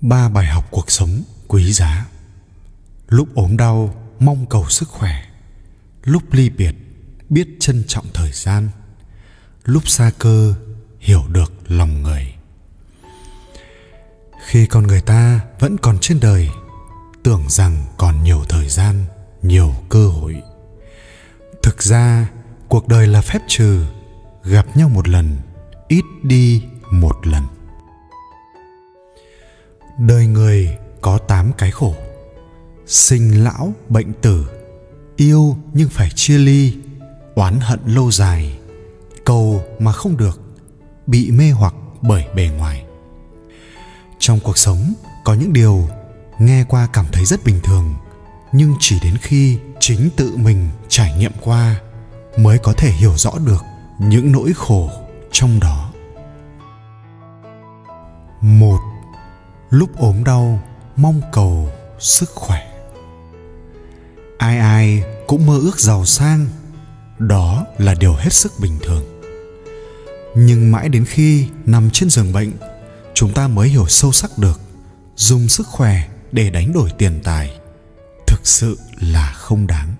ba bài học cuộc sống quý giá. Lúc ốm đau, mong cầu sức khỏe. Lúc ly biệt, biết trân trọng thời gian. Lúc xa cơ, hiểu được lòng người. Khi con người ta vẫn còn trên đời, tưởng rằng còn nhiều thời gian, nhiều cơ hội. Thực ra, cuộc đời là phép trừ, gặp nhau một lần, ít đi một lần đời người có tám cái khổ. Sinh lão, bệnh tử, yêu nhưng phải chia ly, oán hận lâu dài, cầu mà không được, bị mê hoặc bởi bề ngoài. Trong cuộc sống, có những điều nghe qua cảm thấy rất bình thường, nhưng chỉ đến khi chính tự mình trải nghiệm qua mới có thể hiểu rõ được những nỗi khổ trong đó. Một lúc ốm đau, mong cầu sức khỏe. Ai ai cũng mơ ước giàu sang, đó là điều hết sức bình thường. Nhưng mãi đến khi nằm trên giường bệnh, chúng ta mới hiểu sâu sắc được dùng sức khỏe để đánh đổi tiền tài thực sự là không đáng.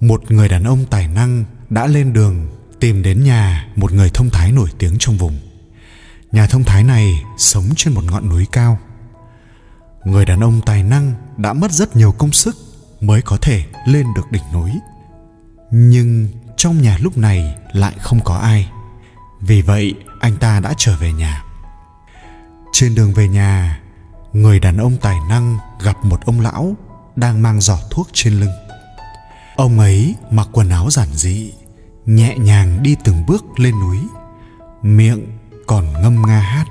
Một người đàn ông tài năng đã lên đường tìm đến nhà một người thông thái nổi tiếng trong vùng nhà thông thái này sống trên một ngọn núi cao. Người đàn ông tài năng đã mất rất nhiều công sức mới có thể lên được đỉnh núi. Nhưng trong nhà lúc này lại không có ai. Vì vậy, anh ta đã trở về nhà. Trên đường về nhà, người đàn ông tài năng gặp một ông lão đang mang giỏ thuốc trên lưng. Ông ấy mặc quần áo giản dị, nhẹ nhàng đi từng bước lên núi. Miệng còn ngâm nga hát.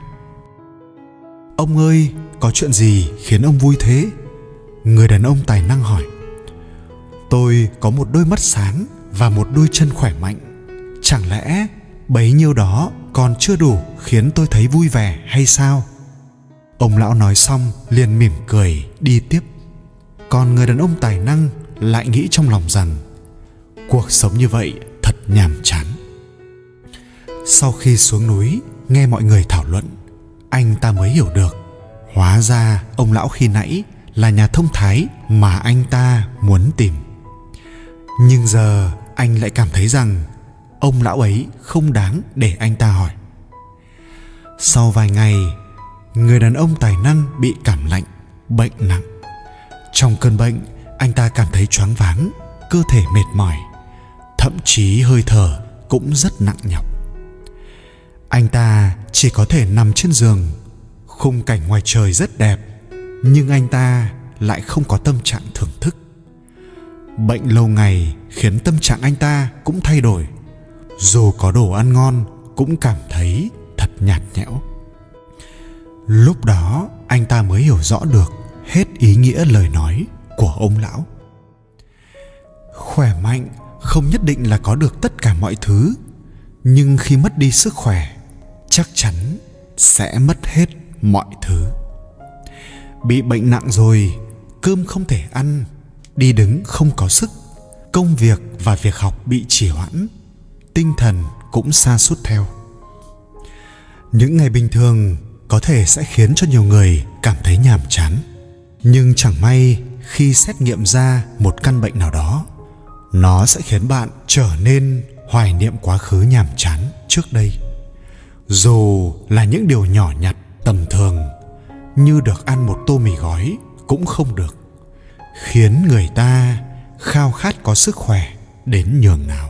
Ông ơi, có chuyện gì khiến ông vui thế? Người đàn ông tài năng hỏi. Tôi có một đôi mắt sáng và một đôi chân khỏe mạnh. Chẳng lẽ bấy nhiêu đó còn chưa đủ khiến tôi thấy vui vẻ hay sao? Ông lão nói xong liền mỉm cười, đi tiếp. Còn người đàn ông tài năng lại nghĩ trong lòng rằng, cuộc sống như vậy thật nhàm chán. Sau khi xuống núi nghe mọi người thảo luận, anh ta mới hiểu được. Hóa ra ông lão khi nãy là nhà thông thái mà anh ta muốn tìm. Nhưng giờ anh lại cảm thấy rằng ông lão ấy không đáng để anh ta hỏi. Sau vài ngày, người đàn ông tài năng bị cảm lạnh, bệnh nặng. Trong cơn bệnh, anh ta cảm thấy choáng váng, cơ thể mệt mỏi, thậm chí hơi thở cũng rất nặng nhọc anh ta chỉ có thể nằm trên giường, khung cảnh ngoài trời rất đẹp, nhưng anh ta lại không có tâm trạng thưởng thức. Bệnh lâu ngày khiến tâm trạng anh ta cũng thay đổi. Dù có đồ ăn ngon, cũng cảm thấy thật nhạt nhẽo. Lúc đó, anh ta mới hiểu rõ được hết ý nghĩa lời nói của ông lão. Khỏe mạnh không nhất định là có được tất cả mọi thứ, nhưng khi mất đi sức khỏe chắc chắn sẽ mất hết mọi thứ. Bị bệnh nặng rồi, cơm không thể ăn, đi đứng không có sức. Công việc và việc học bị trì hoãn, tinh thần cũng xa suốt theo. Những ngày bình thường có thể sẽ khiến cho nhiều người cảm thấy nhàm chán. Nhưng chẳng may khi xét nghiệm ra một căn bệnh nào đó, nó sẽ khiến bạn trở nên hoài niệm quá khứ nhàm chán trước đây dù là những điều nhỏ nhặt, tầm thường, như được ăn một tô mì gói cũng không được, khiến người ta khao khát có sức khỏe đến nhường nào.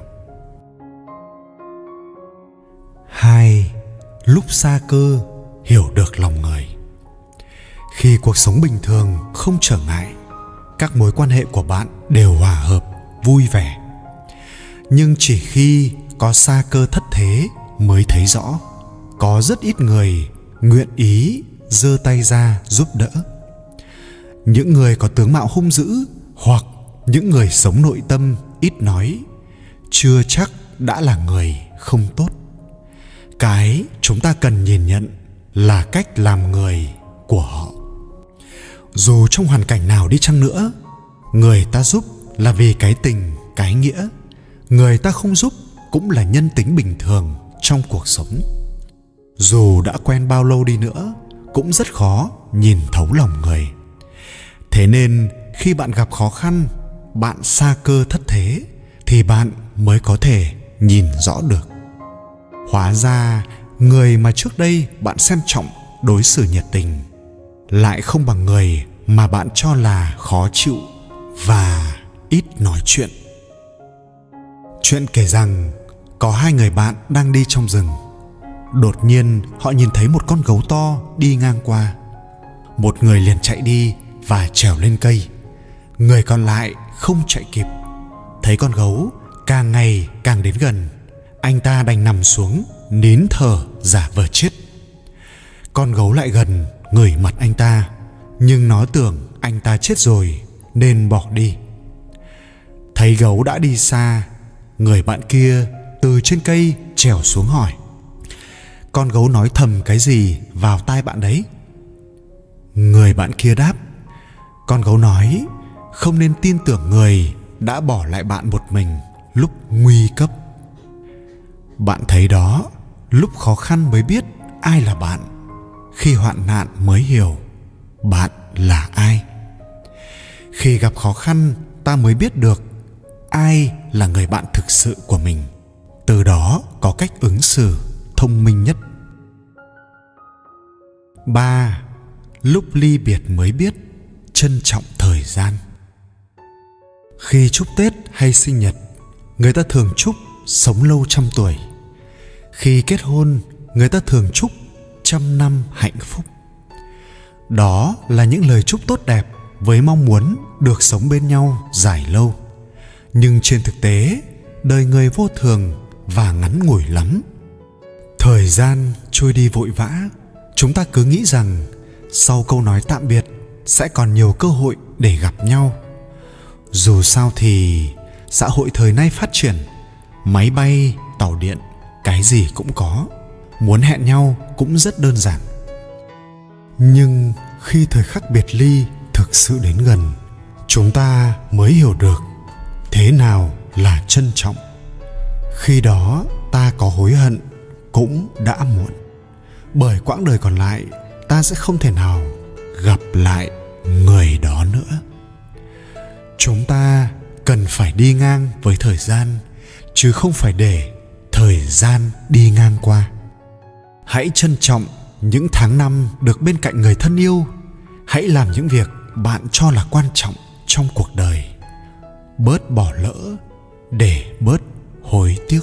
Hai, lúc xa cơ, hiểu được lòng người. Khi cuộc sống bình thường không trở ngại, các mối quan hệ của bạn đều hòa hợp, vui vẻ. Nhưng chỉ khi có xa cơ thất thế mới thấy rõ có rất ít người nguyện ý giơ tay ra giúp đỡ. Những người có tướng mạo hung dữ hoặc những người sống nội tâm ít nói, chưa chắc đã là người không tốt. Cái chúng ta cần nhìn nhận là cách làm người của họ. Dù trong hoàn cảnh nào đi chăng nữa, người ta giúp là vì cái tình, cái nghĩa. Người ta không giúp cũng là nhân tính bình thường trong cuộc sống dù đã quen bao lâu đi nữa, cũng rất khó nhìn thấu lòng người. Thế nên, khi bạn gặp khó khăn, bạn xa cơ thất thế, thì bạn mới có thể nhìn rõ được. Hóa ra, người mà trước đây bạn xem trọng đối xử nhiệt tình lại không bằng người mà bạn cho là khó chịu và ít nói chuyện. Chuyện kể rằng có hai người bạn đang đi trong rừng đột nhiên, họ nhìn thấy một con gấu to đi ngang qua. Một người liền chạy đi và trèo lên cây. Người còn lại không chạy kịp. Thấy con gấu, càng ngày càng đến gần. Anh ta đành nằm xuống, nín thở, giả vờ chết. Con gấu lại gần, ngửi mặt anh ta. Nhưng nó tưởng anh ta chết rồi, nên bỏ đi. Thấy gấu đã đi xa, người bạn kia từ trên cây trèo xuống hỏi con gấu nói thầm cái gì vào tai bạn đấy? Người bạn kia đáp, con gấu nói, không nên tin tưởng người đã bỏ lại bạn một mình lúc nguy cấp. Bạn thấy đó, lúc khó khăn mới biết ai là bạn, khi hoạn nạn mới hiểu bạn là ai. Khi gặp khó khăn, ta mới biết được ai là người bạn thực sự của mình. Từ đó có cách ứng xử thông minh nhất. Ba, lúc ly biệt mới biết trân trọng thời gian. Khi chúc tết hay sinh nhật, người ta thường chúc sống lâu trăm tuổi. Khi kết hôn, người ta thường chúc trăm năm hạnh phúc. Đó là những lời chúc tốt đẹp với mong muốn được sống bên nhau dài lâu. Nhưng trên thực tế, đời người vô thường và ngắn ngủi lắm thời gian trôi đi vội vã. Chúng ta cứ nghĩ rằng sau câu nói tạm biệt sẽ còn nhiều cơ hội để gặp nhau. Dù sao thì xã hội thời nay phát triển, máy bay, tàu điện, cái gì cũng có. Muốn hẹn nhau cũng rất đơn giản. Nhưng khi thời khắc biệt ly thực sự đến gần, chúng ta mới hiểu được thế nào là trân trọng. Khi đó ta có hối hận cũng đã muộn. Bởi quãng đời còn lại, ta sẽ không thể nào gặp lại người đó nữa. Chúng ta cần phải đi ngang với thời gian, chứ không phải để thời gian đi ngang qua. Hãy trân trọng những tháng năm được bên cạnh người thân yêu. Hãy làm những việc bạn cho là quan trọng trong cuộc đời. Bớt bỏ lỡ để bớt hối tiếc.